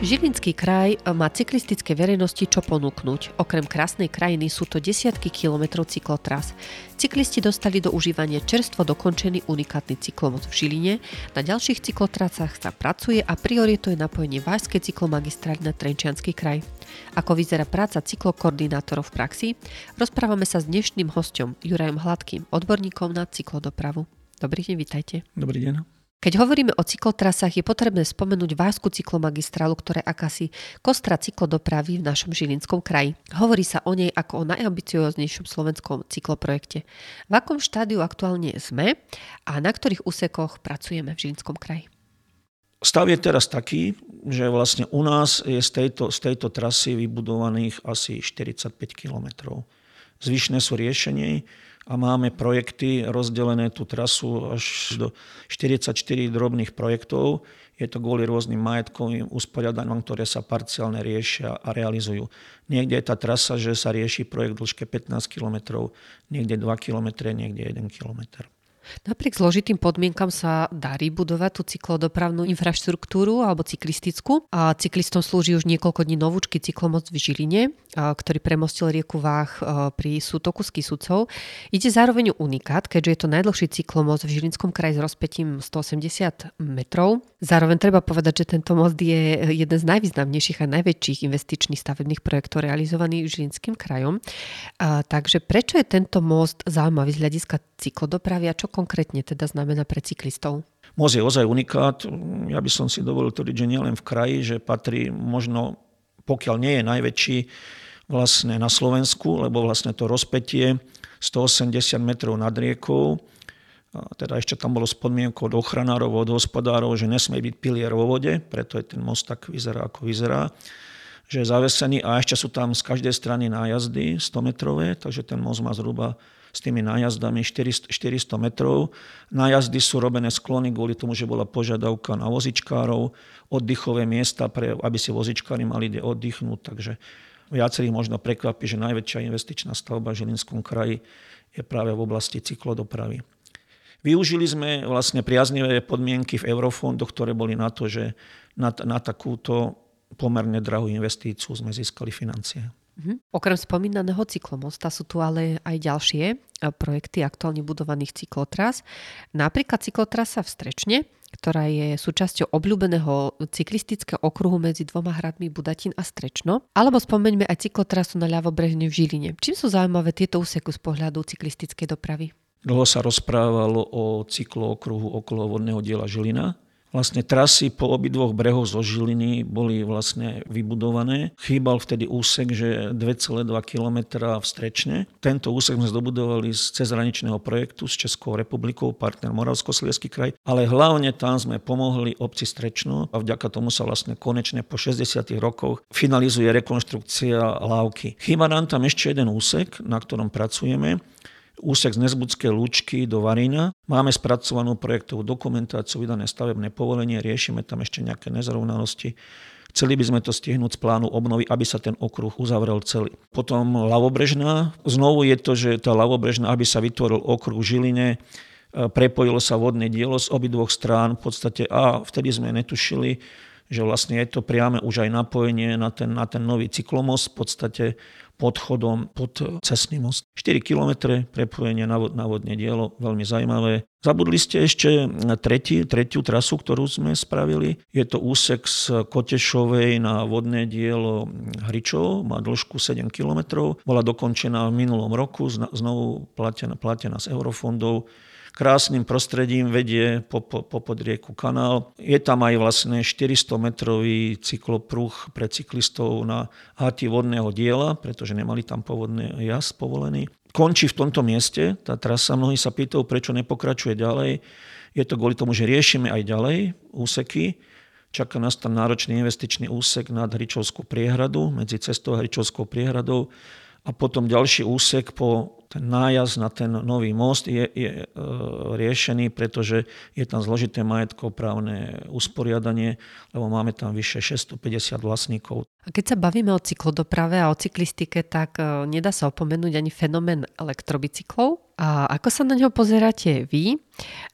Žilinský kraj má cyklistické verejnosti čo ponúknuť. Okrem krásnej krajiny sú to desiatky kilometrov cyklotras. Cyklisti dostali do užívania čerstvo dokončený unikátny cyklomoc v Žiline, na ďalších cyklotrasách sa pracuje a prioritou je napojenie Vážskej cyklomagistrály na Trenčianský kraj. Ako vyzerá práca cyklokoordinátorov v praxi, rozprávame sa s dnešným hostom Jurajom Hladkým, odborníkom na cyklodopravu. Dobrý deň, vitajte. Dobrý deň. Keď hovoríme o cyklotrasách, je potrebné spomenúť Vásku cyklomagistrálu, ktorá je akási kostra cyklodopravy v našom Žilinskom kraji. Hovorí sa o nej ako o najambicioznejšom slovenskom cykloprojekte. V akom štádiu aktuálne sme a na ktorých úsekoch pracujeme v Žilinskom kraji? Stav je teraz taký, že vlastne u nás je z tejto, z tejto trasy vybudovaných asi 45 kilometrov. Zvyšné sú riešenie, a máme projekty rozdelené tú trasu až do 44 drobných projektov. Je to kvôli rôznym majetkovým usporiadaním, ktoré sa parciálne riešia a realizujú. Niekde je tá trasa, že sa rieši projekt dĺžke 15 km, niekde 2 km, niekde 1 km. Napriek zložitým podmienkam sa darí budovať tú cyklodopravnú infraštruktúru alebo cyklistickú. A cyklistom slúži už niekoľko dní novúčky cyklomoc v Žiline, ktorý premostil rieku Váh pri sútoku Skisúcov. Ide zároveň unikát, keďže je to najdlhší cyklomoc v Žilinskom kraji s rozpetím 180 metrov. Zároveň treba povedať, že tento most je jeden z najvýznamnejších a najväčších investičných stavebných projektov realizovaných Žilinským krajom. A, takže prečo je tento most zaujímavý z hľadiska cyklodopravy a čo konkrétne teda znamená pre cyklistov? Most je ozaj unikát. Ja by som si dovolil tvrdiť, že nielen v kraji, že patrí možno, pokiaľ nie je najväčší, vlastne na Slovensku, lebo vlastne to rozpetie 180 metrov nad riekou, teda ešte tam bolo s podmienkou od ochranárov, od hospodárov, že nesmie byť pilier vo vode, preto je ten most tak vyzerá, ako vyzerá že je zavesený a ešte sú tam z každej strany nájazdy 100 metrové, takže ten most má zhruba s tými nájazdami 400, 400 metrov. Nájazdy sú robené sklony kvôli tomu, že bola požiadavka na vozičkárov, oddychové miesta, pre, aby si vozičkári mali kde oddychnúť. Takže viacerých možno prekvapí, že najväčšia investičná stavba v Žilinskom kraji je práve v oblasti cyklodopravy. Využili sme vlastne priaznivé podmienky v eurofondoch, ktoré boli na to, že na, na takúto pomerne drahú investíciu sme získali financie. Mhm. Okrem spomínaného cyklomosta sú tu ale aj ďalšie e, projekty aktuálne budovaných cyklotras. Napríklad cyklotrasa v Strečne, ktorá je súčasťou obľúbeného cyklistického okruhu medzi dvoma hradmi Budatín a Strečno. Alebo spomeňme aj cyklotrasu na ľavobrehne v Žiline. Čím sú zaujímavé tieto úseky z pohľadu cyklistickej dopravy? Dlho sa rozprávalo o cyklokruhu okolo vodného diela Žilina, Vlastne trasy po obidvoch brehoch zo Žiliny boli vlastne vybudované. Chýbal vtedy úsek, že 2,2 km v Strečne. Tento úsek sme zdobudovali z cezhraničného projektu s Českou republikou, partner moravsko kraj, ale hlavne tam sme pomohli obci Strečno a vďaka tomu sa vlastne konečne po 60 rokoch finalizuje rekonštrukcia lávky. Chýba nám tam ešte jeden úsek, na ktorom pracujeme úsek z Nezbudskej lúčky do Varína. Máme spracovanú projektovú dokumentáciu, vydané stavebné povolenie, riešime tam ešte nejaké nezrovnalosti. Chceli by sme to stihnúť z plánu obnovy, aby sa ten okruh uzavrel celý. Potom Lavobrežná. Znovu je to, že tá Lavobrežná, aby sa vytvoril okruh Žiline, e, prepojilo sa vodné dielo z obidvoch strán v podstate a vtedy sme netušili, že vlastne je to priame už aj napojenie na ten, na ten nový cyklomost, v podstate podchodom pod cestný most. 4 km prepojenie na, na vodné dielo, veľmi zaujímavé. Zabudli ste ešte tretí, tretiu trasu, ktorú sme spravili. Je to úsek z Kotešovej na vodné dielo Hričov, má dĺžku 7 km. Bola dokončená v minulom roku, znovu platená, platená z eurofondov krásnym prostredím vedie po, po, po podrieku kanál. Je tam aj vlastne 400-metrový cyklopruh pre cyklistov na hati vodného diela, pretože nemali tam povodný jazd povolený. Končí v tomto mieste tá trasa. Mnohí sa pýtajú, prečo nepokračuje ďalej. Je to kvôli tomu, že riešime aj ďalej úseky. Čaká nás tam náročný investičný úsek nad Hričovskou priehradu, medzi cestou a Hričovskou priehradou a potom ďalší úsek po ten nájazd na ten nový most je, je e, riešený, pretože je tam zložité majetkoprávne usporiadanie, lebo máme tam vyše 650 vlastníkov. A keď sa bavíme o cyklodoprave a o cyklistike, tak e, nedá sa opomenúť ani fenomén elektrobicyklov. A ako sa na ňo pozeráte vy?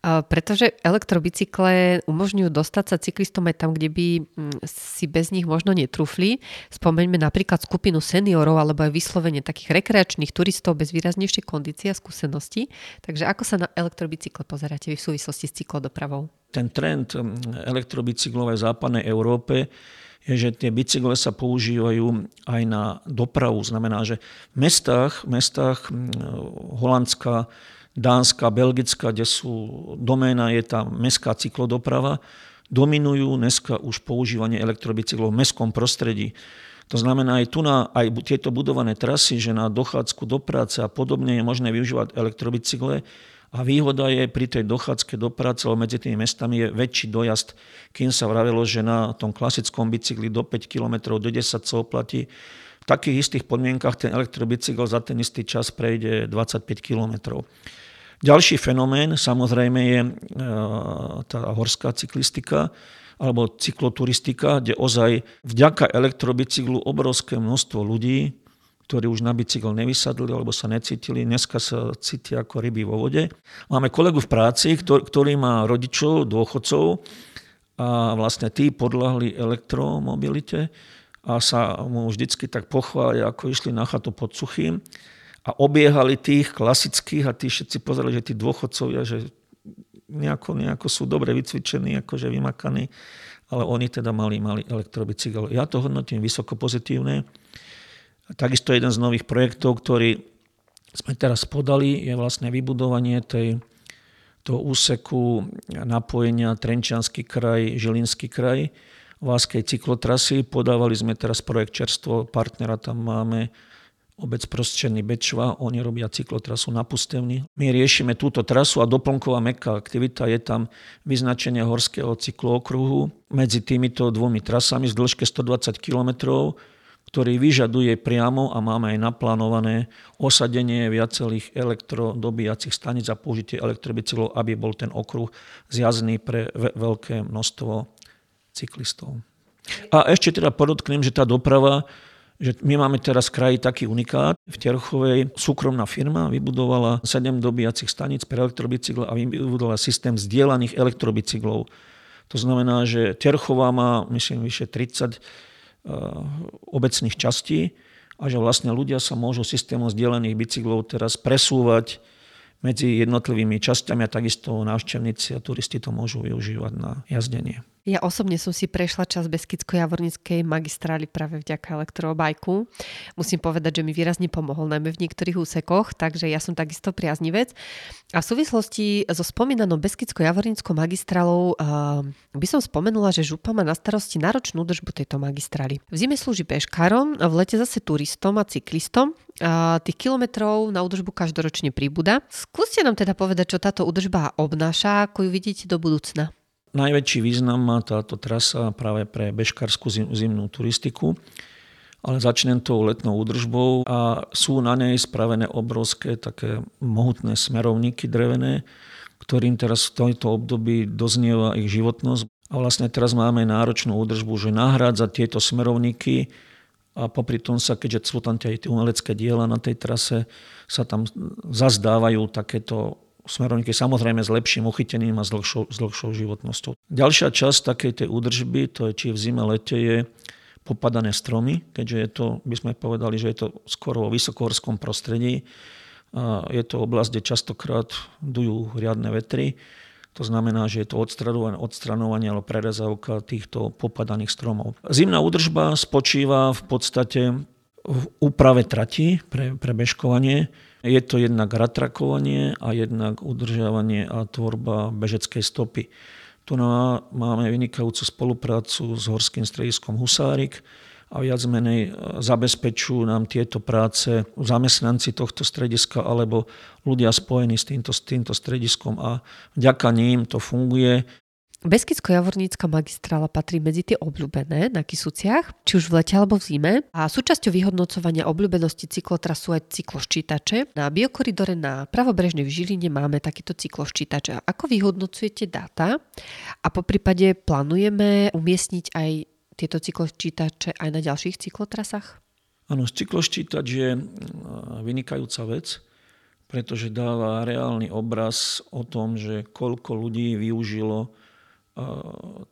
Pretože elektrobicykle umožňujú dostať sa cyklistom aj tam, kde by mm, si bez nich možno netrúfli. Spomeňme napríklad skupinu seniorov alebo aj vyslovene takých rekreačných turistov bez výraznejšej kondície a skúsenosti. Takže ako sa na elektrobicykle pozeráte vy v súvislosti s cyklodopravou? Ten trend mm, elektrobicyklov v západnej Európe je, že tie bicykle sa používajú aj na dopravu. Znamená, že v mestách, mestách mm, Holandska, Dánska, Belgická, kde sú doména, je tá mestská cyklodoprava, dominujú dneska už používanie elektrobicyklov v mestskom prostredí. To znamená aj tu na aj tieto budované trasy, že na dochádzku do práce a podobne je možné využívať elektrobicykle a výhoda je pri tej dochádzke do práce, lebo medzi tými mestami je väčší dojazd, kým sa vravelo, že na tom klasickom bicykli do 5 km, do 10 sa oplatí. V takých istých podmienkach ten elektrobicykel za ten istý čas prejde 25 km. Ďalší fenomén samozrejme je e, tá horská cyklistika alebo cykloturistika, kde ozaj vďaka elektrobicyklu obrovské množstvo ľudí, ktorí už na bicykel nevysadli alebo sa necítili, dneska sa cítia ako ryby vo vode. Máme kolegu v práci, ktorý má rodičov, dôchodcov a vlastne tí podľahli elektromobilite a sa mu vždycky tak pochvália, ako išli na chatu pod suchým a obiehali tých klasických a tí všetci pozerali, že tí dôchodcovia, že nejako, nejako sú dobre vycvičení, akože vymakaní, ale oni teda mali, mali elektrobicykel. Ja to hodnotím vysoko pozitívne. Takisto jeden z nových projektov, ktorý sme teraz podali, je vlastne vybudovanie tej, toho úseku napojenia Trenčianský kraj, Žilinský kraj, Váskej cyklotrasy. Podávali sme teraz projekt čerstvo, partnera tam máme obec Prostčený Bečva, oni robia cyklotrasu na Pustevni. My riešime túto trasu a doplnková meká aktivita je tam vyznačenie horského cyklookruhu medzi týmito dvomi trasami z dĺžke 120 km, ktorý vyžaduje priamo a máme aj naplánované osadenie viacerých elektrodobíjacích staníc a použitie elektrobicyklov, aby bol ten okruh zjazdný pre veľké množstvo cyklistov. A ešte teda podotknem, že tá doprava že my máme teraz kraji taký unikát. V Terchovej súkromná firma vybudovala 7 dobíjacích staníc pre elektrobicykle a vybudovala systém zdieľaných elektrobicyklov. To znamená, že Terchová má, myslím, vyše 30 uh, eh, obecných častí a že vlastne ľudia sa môžu systémom zdieľaných bicyklov teraz presúvať medzi jednotlivými časťami a takisto návštevníci a turisti to môžu využívať na jazdenie. Ja osobne som si prešla čas Beskidsko-Javornickej magistrály práve vďaka elektrobajku. Musím povedať, že mi výrazne pomohol, najmä v niektorých úsekoch, takže ja som takisto priaznivec. A v súvislosti so spomínanou Beskidsko-Javornickou magistrálou uh, by som spomenula, že župa má na starosti náročnú držbu tejto magistrály. V zime slúži bežkárom, v lete zase turistom a cyklistom. A tých kilometrov na údržbu každoročne príbuda. Skúste nám teda povedať, čo táto údržba obnáša, ako ju vidíte do budúcna. Najväčší význam má táto trasa práve pre bežkárskú zimnú turistiku, ale začnem tou letnou údržbou a sú na nej spravené obrovské také mohutné smerovníky drevené, ktorým teraz v tomto období doznieva ich životnosť. A vlastne teraz máme náročnú údržbu, že nahrádza tieto smerovníky a popri tom sa, keďže sú tam tie umelecké diela na tej trase, sa tam zazdávajú takéto smerovníky samozrejme s lepším uchytením a s dlhšou, s dlhšou životnosťou. Ďalšia časť takej tej údržby, to je či v zime, lete, je popadané stromy, keďže je to, by sme povedali, že je to skoro vo vysokohorskom prostredí. Je to oblasť, kde častokrát dujú riadne vetry. To znamená, že je to odstranovanie, odstranovanie alebo prerezávka týchto popadaných stromov. Zimná údržba spočíva v podstate v úprave trati pre, pre bežkovanie, je to jednak ratrakovanie a jednak udržiavanie a tvorba bežeckej stopy. Tu máme vynikajúcu spoluprácu s Horským strediskom Husárik a viac menej e, zabezpečujú nám tieto práce zamestnanci tohto strediska alebo ľudia spojení s týmto, s týmto strediskom a vďaka ním to funguje. Beskidsko-Javornícka magistrála patrí medzi tie obľúbené na Kisuciach, či už v lete alebo v zime. A súčasťou vyhodnocovania obľúbenosti cyklotras sú aj cykloščítače. Na biokoridore na pravobrežnej v Žiline máme takýto cykloščítač. Ako vyhodnocujete dáta? A po prípade plánujeme umiestniť aj tieto cykloščítače aj na ďalších cyklotrasách? Áno, cykloščítač je vynikajúca vec pretože dáva reálny obraz o tom, že koľko ľudí využilo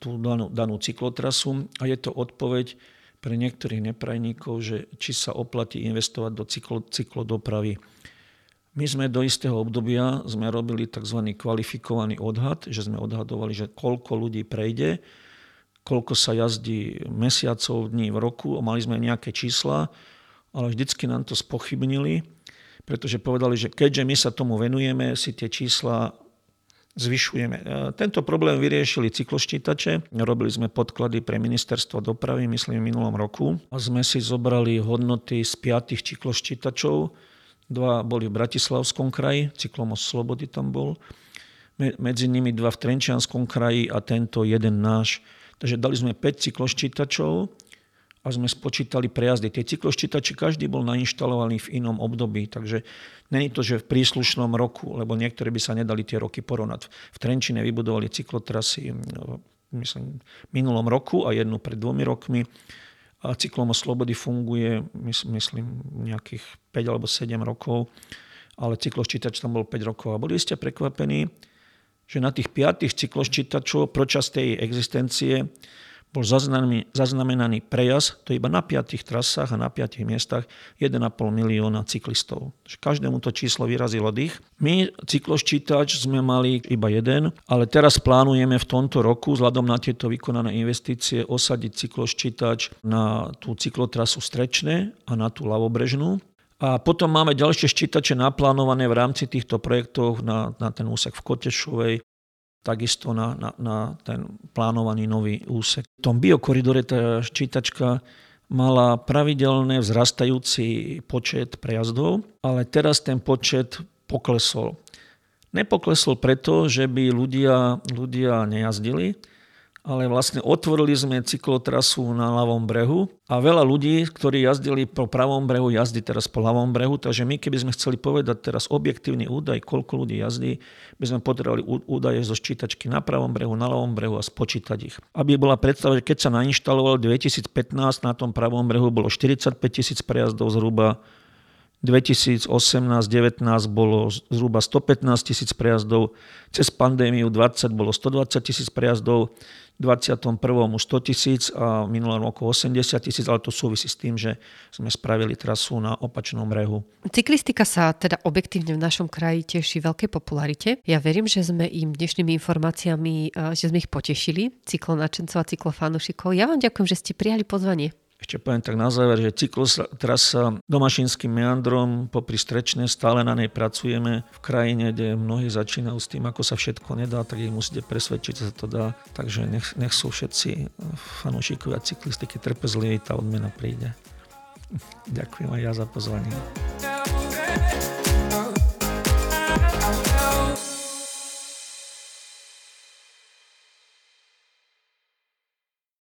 tú danú, danú cyklotrasu a je to odpoveď pre niektorých neprajníkov, že či sa oplatí investovať do cyklo, cyklodopravy. My sme do istého obdobia sme robili tzv. kvalifikovaný odhad, že sme odhadovali, že koľko ľudí prejde, koľko sa jazdí mesiacov, dní v roku, mali sme nejaké čísla, ale vždycky nám to spochybnili, pretože povedali, že keďže my sa tomu venujeme, si tie čísla zvyšujeme. E, tento problém vyriešili cykloščítače. Robili sme podklady pre ministerstvo dopravy, myslím, v minulom roku. A sme si zobrali hodnoty z piatých cykloščítačov. Dva boli v Bratislavskom kraji, cyklomos Slobody tam bol. Medzi nimi dva v Trenčianskom kraji a tento jeden náš. Takže dali sme 5 cykloščítačov a sme spočítali prejazdy. Tie cykloščítače každý bol nainštalovaný v inom období, takže není to, že v príslušnom roku, lebo niektoré by sa nedali tie roky porovnať. V Trenčine vybudovali cyklotrasy myslím, minulom roku a jednu pred dvomi rokmi. A cyklom Slobody funguje, myslím, nejakých 5 alebo 7 rokov, ale cykloščítač tam bol 5 rokov. A boli ste prekvapení, že na tých piatých cykloščítačov počas tej existencie bol zaznamenaný prejazd, to je iba na piatých trasách a na piatých miestach 1,5 milióna cyklistov. Každému to číslo vyrazilo dých. My cykloščítač sme mali iba jeden, ale teraz plánujeme v tomto roku vzhľadom na tieto vykonané investície osadiť cykloščítač na tú cyklotrasu Strečné a na tú Lavobrežnú. A potom máme ďalšie ščítače naplánované v rámci týchto projektov na, na ten úsek v Kotešovej, takisto na, na, na ten plánovaný nový úsek. V tom biokoridore tá ščítačka mala pravidelné vzrastajúci počet prejazdov, ale teraz ten počet poklesol. Nepoklesol preto, že by ľudia, ľudia nejazdili, ale vlastne otvorili sme cyklotrasu na ľavom brehu a veľa ľudí, ktorí jazdili po pravom brehu, jazdí teraz po ľavom brehu, takže my keby sme chceli povedať teraz objektívny údaj, koľko ľudí jazdí, by sme potrebovali údaje zo ščítačky na pravom brehu, na ľavom brehu a spočítať ich. Aby bola predstava, že keď sa nainštaloval 2015, na tom pravom brehu bolo 45 tisíc prejazdov zhruba 2018-19 bolo zhruba 115 tisíc prejazdov, cez pandémiu 20 bolo 120 tisíc prejazdov, 21. 100 tisíc a minulom roku 80 tisíc, ale to súvisí s tým, že sme spravili trasu na opačnom brehu. Cyklistika sa teda objektívne v našom kraji teší veľkej popularite. Ja verím, že sme im dnešnými informáciami, eh, že sme ich potešili, cyklonačencov a cyklofanušikov. Ja vám ďakujem, že ste prijali pozvanie. Ešte poviem tak na záver, že cyklotrasa domašinským meandrom popri Strečne stále na nej pracujeme v krajine, kde mnohí začínajú s tým, ako sa všetko nedá, tak ich musíte presvedčiť, že sa to dá. Takže nech, nech sú všetci fanúšikovia cyklistiky trpezliví, tá odmena príde. Ďakujem aj ja za pozvanie.